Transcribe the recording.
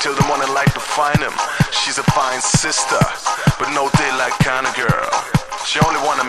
till the morning light to find him. She's a fine sister, but no daylight kind of girl. She only wanna